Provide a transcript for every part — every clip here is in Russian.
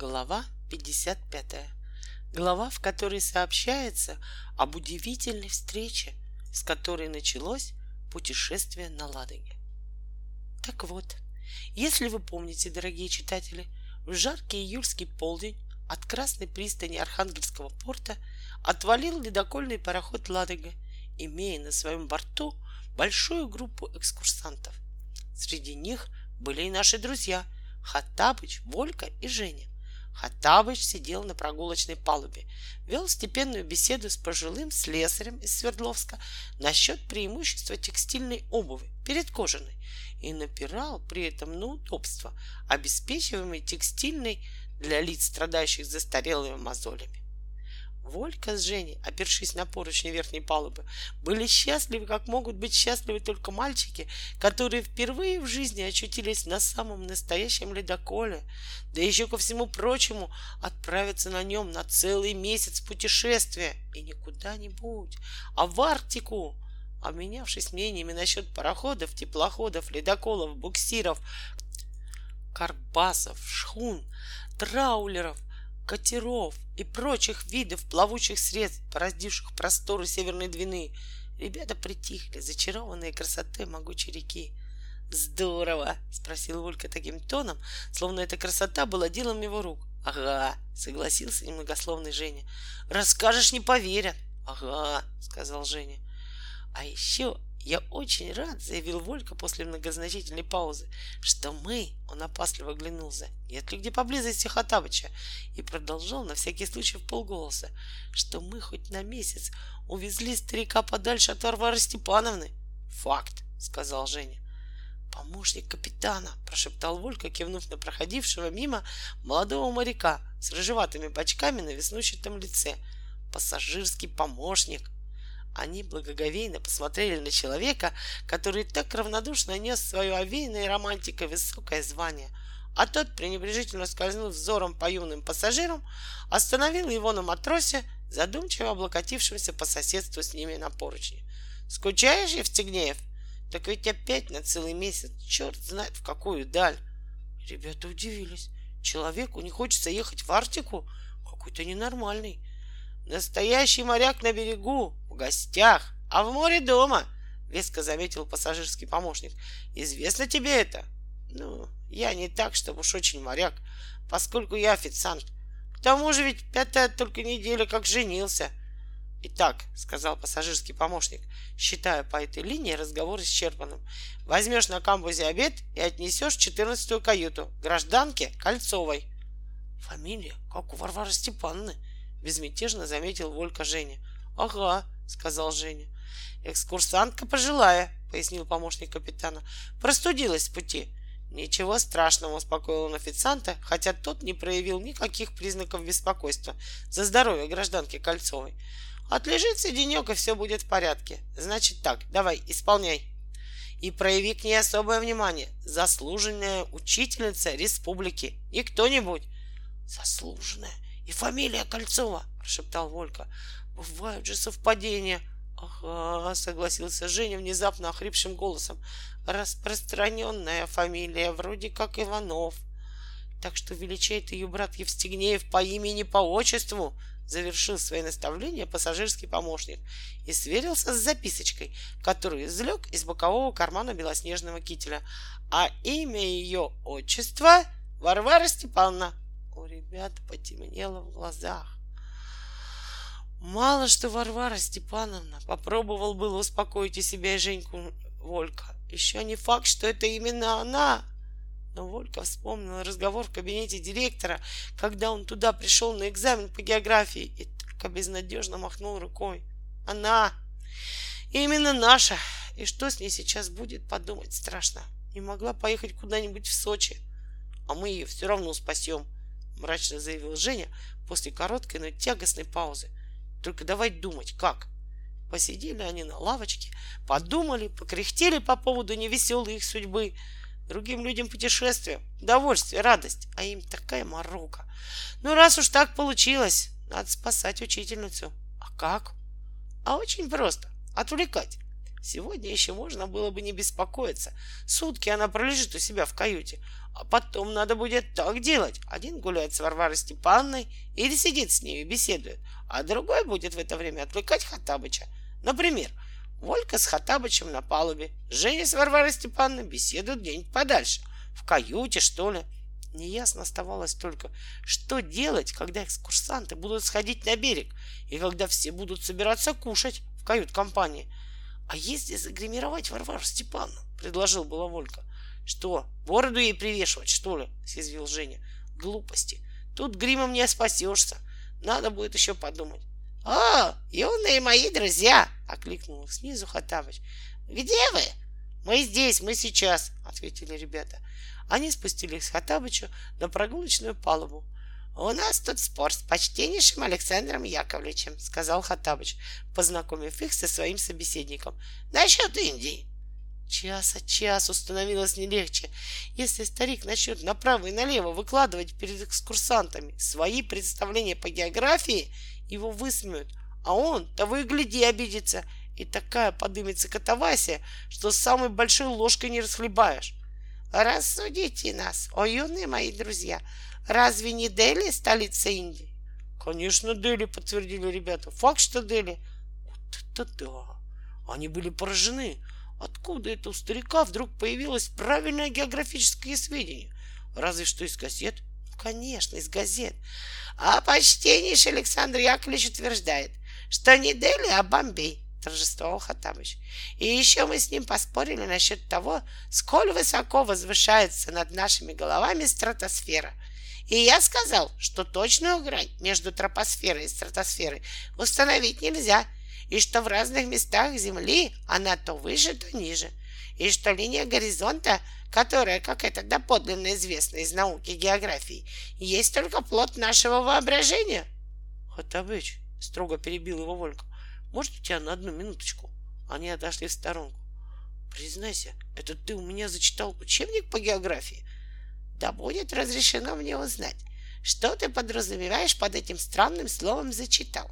Глава 55. Глава, в которой сообщается об удивительной встрече, с которой началось путешествие на Ладоге. Так вот, если вы помните, дорогие читатели, в жаркий июльский полдень от Красной пристани Архангельского порта отвалил ледокольный пароход «Ладога», имея на своем борту большую группу экскурсантов. Среди них были и наши друзья Хаттабыч, Волька и Женя. Хаттабыч сидел на прогулочной палубе, вел степенную беседу с пожилым слесарем из Свердловска насчет преимущества текстильной обуви перед кожаной и напирал при этом на удобство, обеспечиваемой текстильной для лиц, страдающих застарелыми мозолями. Волька с Женей, опершись на поручни верхней палубы, были счастливы, как могут быть счастливы только мальчики, которые впервые в жизни очутились на самом настоящем ледоколе, да еще ко всему прочему отправятся на нем на целый месяц путешествия, и не куда-нибудь, а в Арктику. Обменявшись мнениями насчет пароходов, теплоходов, ледоколов, буксиров, карбасов, шхун, траулеров — катеров и прочих видов плавучих средств, пораздивших просторы Северной Двины, ребята притихли, зачарованные красотой могучей реки. «Здорово!» — спросил Волька таким тоном, словно эта красота была делом его рук. «Ага!» — согласился немногословный Женя. «Расскажешь, не поверят!» «Ага!» — сказал Женя. «А еще «Я очень рад», — заявил Волька после многозначительной паузы, «что мы...» — он опасливо оглянулся. «Нет ли где поблизости Хатабыча?» И продолжал на всякий случай в полголоса, «что мы хоть на месяц увезли старика подальше от Варвары Степановны». «Факт», — сказал Женя. «Помощник капитана», — прошептал Волька, кивнув на проходившего мимо молодого моряка с рыжеватыми бочками на веснущатом лице. «Пассажирский помощник», они благоговейно посмотрели на человека, который так равнодушно нес свою овеянной романтикой высокое звание, а тот, пренебрежительно скользнув взором по юным пассажирам, остановил его на матросе, задумчиво облокотившегося по соседству с ними на поручни. «Скучаешь, Евстигнеев? Так ведь опять на целый месяц, черт знает в какую даль!» Ребята удивились. Человеку не хочется ехать в Арктику? Какой-то ненормальный. Настоящий моряк на берегу, гостях, а в море дома, веско заметил пассажирский помощник. Известно тебе это? Ну, я не так, чтобы уж очень моряк, поскольку я официант. К тому же ведь пятая только неделя как женился. Итак, сказал пассажирский помощник, считая по этой линии разговор исчерпанным, возьмешь на камбузе обед и отнесешь четырнадцатую каюту гражданке Кольцовой. Фамилия, как у Варвары Степановны, безмятежно заметил Волька Женя. Ага, сказал Женя. Экскурсантка пожилая, пояснил помощник капитана. Простудилась в пути. Ничего страшного, успокоил он официанта, хотя тот не проявил никаких признаков беспокойства за здоровье гражданки Кольцовой. Отлежится денек, и все будет в порядке. Значит так, давай, исполняй. И прояви к ней особое внимание. Заслуженная учительница республики. И кто-нибудь. Заслуженная и фамилия Кольцова, прошептал Волька. Бывают же совпадения. Ага, согласился Женя внезапно охрипшим голосом. Распространенная фамилия, вроде как Иванов. Так что величает ее брат Евстигнеев по имени, по отчеству, завершил свои наставления пассажирский помощник и сверился с записочкой, которую извлек из бокового кармана белоснежного кителя. А имя ее отчества Варвара Степановна у ребят потемнело в глазах. Мало что Варвара Степановна попробовал было успокоить и себя и Женьку Волька. Еще не факт, что это именно она. Но Волька вспомнил разговор в кабинете директора, когда он туда пришел на экзамен по географии и только безнадежно махнул рукой. Она! Именно наша! И что с ней сейчас будет, подумать страшно. Не могла поехать куда-нибудь в Сочи. А мы ее все равно спасем мрачно заявил Женя после короткой, но тягостной паузы. Только давай думать, как. Посидели они на лавочке, подумали, покряхтели по поводу невеселой их судьбы. Другим людям путешествие, удовольствие, радость, а им такая морока. Ну, раз уж так получилось, надо спасать учительницу. А как? А очень просто. Отвлекать. Сегодня еще можно было бы не беспокоиться. Сутки она пролежит у себя в каюте. А потом надо будет так делать. Один гуляет с Варварой Степанной или сидит с ней и беседует, а другой будет в это время отвлекать Хатабыча. Например, Волька с Хатабычем на палубе, Женя с Варварой Степанной беседуют где-нибудь подальше, в каюте, что ли. Неясно оставалось только, что делать, когда экскурсанты будут сходить на берег и когда все будут собираться кушать в кают-компании. А если загримировать Варвару Степановну? Предложил была Волька. Что, бороду ей привешивать, что ли? Съязвил Женя. Глупости. Тут гримом не спасешься. Надо будет еще подумать. «О, юные мои друзья!» — окликнул снизу Хатабыч. «Где вы?» «Мы здесь, мы сейчас», — ответили ребята. Они спустились с Хатабычу на прогулочную палубу. «У нас тут спор с почтеннейшим Александром Яковлевичем», — сказал Хатабыч, познакомив их со своим собеседником. «Насчет Индии». Час от часу становилось не легче. Если старик начнет направо и налево выкладывать перед экскурсантами свои представления по географии, его высмеют, а он, того и гляди, обидится, и такая подымется катавасия, что самой большой ложкой не расхлебаешь. Рассудите нас, о юные мои друзья, разве не Дели столица Индии? Конечно, Дели, подтвердили ребята. Факт, что Дели. Вот это да! Они были поражены. Откуда это у старика вдруг появилось правильное географическое сведение? Разве что из газет. Конечно, из газет. А почтеннейший Александр Яковлевич утверждает, что не Дели, а Бомбей торжествовал Хатабыч. И еще мы с ним поспорили насчет того, сколь высоко возвышается над нашими головами стратосфера. И я сказал, что точную грань между тропосферой и стратосферой установить нельзя, и что в разных местах Земли она то выше, то ниже, и что линия горизонта, которая, как это доподлинно известно из науки географии, есть только плод нашего воображения. Хатабыч, строго перебил его Волька, может, у тебя на одну минуточку? Они отошли в сторонку. Признайся, это ты у меня зачитал учебник по географии? Да будет разрешено мне узнать, что ты подразумеваешь под этим странным словом «зачитал».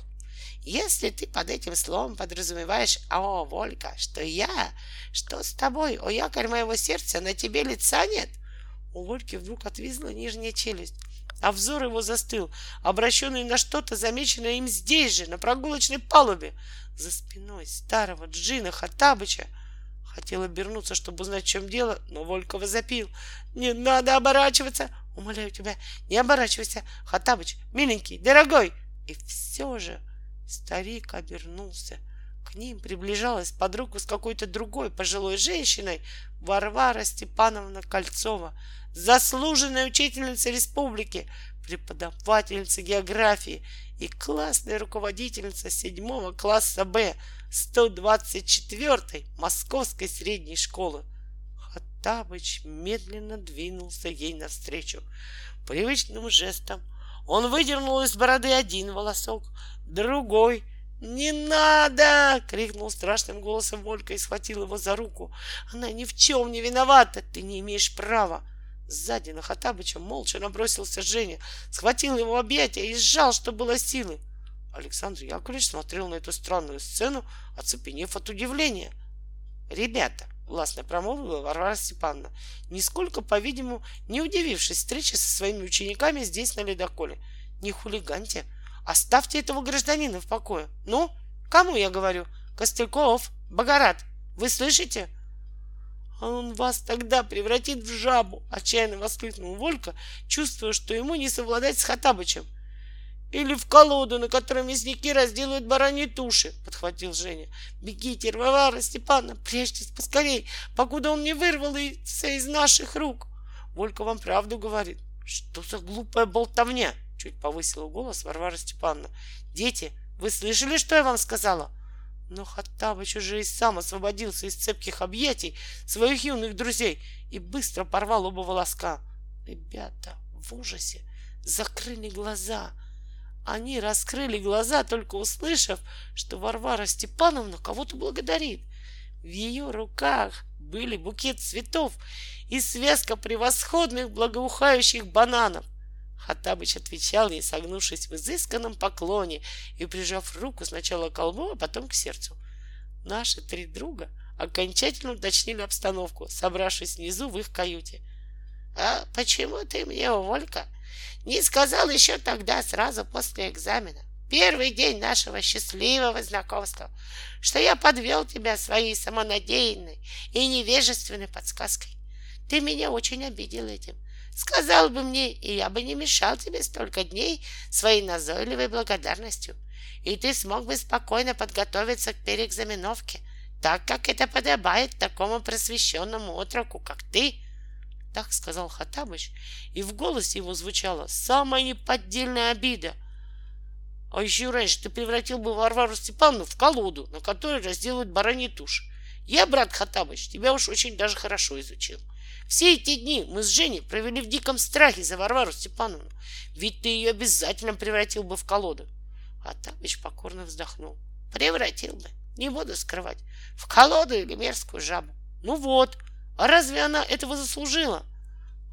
Если ты под этим словом подразумеваешь «О, Волька, что я, что с тобой, о якорь моего сердца, на тебе лица нет», у Вольки вдруг отвисла нижняя челюсть а взор его застыл, обращенный на что-то, замеченное им здесь же, на прогулочной палубе, за спиной старого Джина Хатабыча. Хотел обернуться, чтобы узнать, в чем дело, но Волькова запил. «Не надо оборачиваться! Умоляю тебя, не оборачивайся! Хатабыч, миленький, дорогой!» И все же старик обернулся. К ним приближалась под руку с какой-то другой пожилой женщиной Варвара Степановна Кольцова — заслуженная учительница республики, преподавательница географии и классная руководительница седьмого класса Б 124-й Московской средней школы. Хаттабыч медленно двинулся ей навстречу. Привычным жестом он выдернул из бороды один волосок, другой — «Не надо!» — крикнул страшным голосом Волька и схватил его за руку. «Она ни в чем не виновата! Ты не имеешь права!» Сзади на Хатабыча молча набросился Женя, схватил его в объятия и сжал, что было силы. Александр Яковлевич смотрел на эту странную сцену, оцепенев от удивления. «Ребята!» — властно промолвила Варвара Степановна, нисколько, по-видимому, не удивившись встрече со своими учениками здесь, на ледоколе. «Не хулиганьте! Оставьте этого гражданина в покое! Ну, кому я говорю? Костыльков, Богорат, вы слышите?» А он вас тогда превратит в жабу, отчаянно воскликнул Волька, чувствуя, что ему не совладать с Хатабычем. Или в колоду, на которой мясники разделывают бараньи туши, подхватил Женя. Бегите, Варвара Степановна, прячьтесь поскорей, покуда он не вырвал все из наших рук. Волька вам правду говорит. Что за глупая болтовня? Чуть повысила голос Варвара Степановна. Дети, вы слышали, что я вам сказала? Но Хаттабыч уже и сам освободился из цепких объятий своих юных друзей и быстро порвал оба волоска. Ребята в ужасе закрыли глаза. Они раскрыли глаза, только услышав, что Варвара Степановна кого-то благодарит. В ее руках были букет цветов и связка превосходных благоухающих бананов. Хаттабыч отвечал ей, согнувшись в изысканном поклоне и прижав руку сначала к колбу, а потом к сердцу. Наши три друга окончательно уточнили обстановку, собравшись внизу в их каюте. «А почему ты мне, Волька, не сказал еще тогда, сразу после экзамена, первый день нашего счастливого знакомства, что я подвел тебя своей самонадеянной и невежественной подсказкой? Ты меня очень обидел этим. Сказал бы мне, и я бы не мешал тебе столько дней своей назойливой благодарностью. И ты смог бы спокойно подготовиться к переэкзаменовке, так как это подобает такому просвещенному отроку, как ты. Так сказал Хатабыч, и в голосе его звучала самая неподдельная обида. А еще раньше ты превратил бы Варвару Степановну в колоду, на которой разделывают бараньи туши. Я, брат Хатабыч, тебя уж очень даже хорошо изучил. Все эти дни мы с Женей провели в диком страхе за Варвару Степановну, ведь ты ее обязательно превратил бы в колоду. А Табич покорно вздохнул. Превратил бы, не буду скрывать, в колоду или мерзкую жабу. Ну вот, а разве она этого заслужила?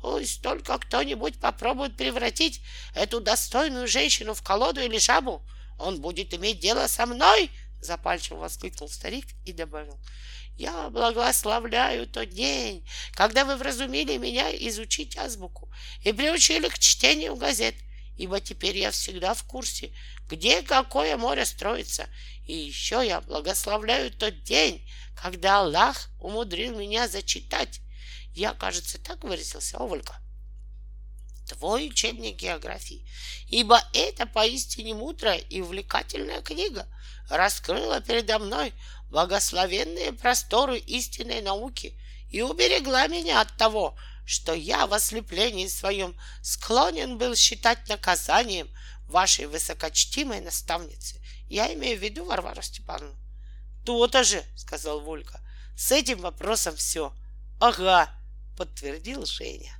Пусть только кто-нибудь попробует превратить эту достойную женщину в колоду или жабу. Он будет иметь дело со мной, запальчиво воскликнул старик и добавил. Я благословляю тот день, когда вы вразумили меня изучить азбуку и приучили к чтению газет, ибо теперь я всегда в курсе, где какое море строится. И еще я благословляю тот день, когда Аллах умудрил меня зачитать. Я, кажется, так выразился, Оволька. Твой учебник географии, ибо это поистине мудрая и увлекательная книга раскрыла передо мной благословенные просторы истинной науки и уберегла меня от того, что я в ослеплении своем склонен был считать наказанием вашей высокочтимой наставницы. Я имею в виду Варвару Степановну. То-то же, сказал Волька. С этим вопросом все. Ага, подтвердил Женя.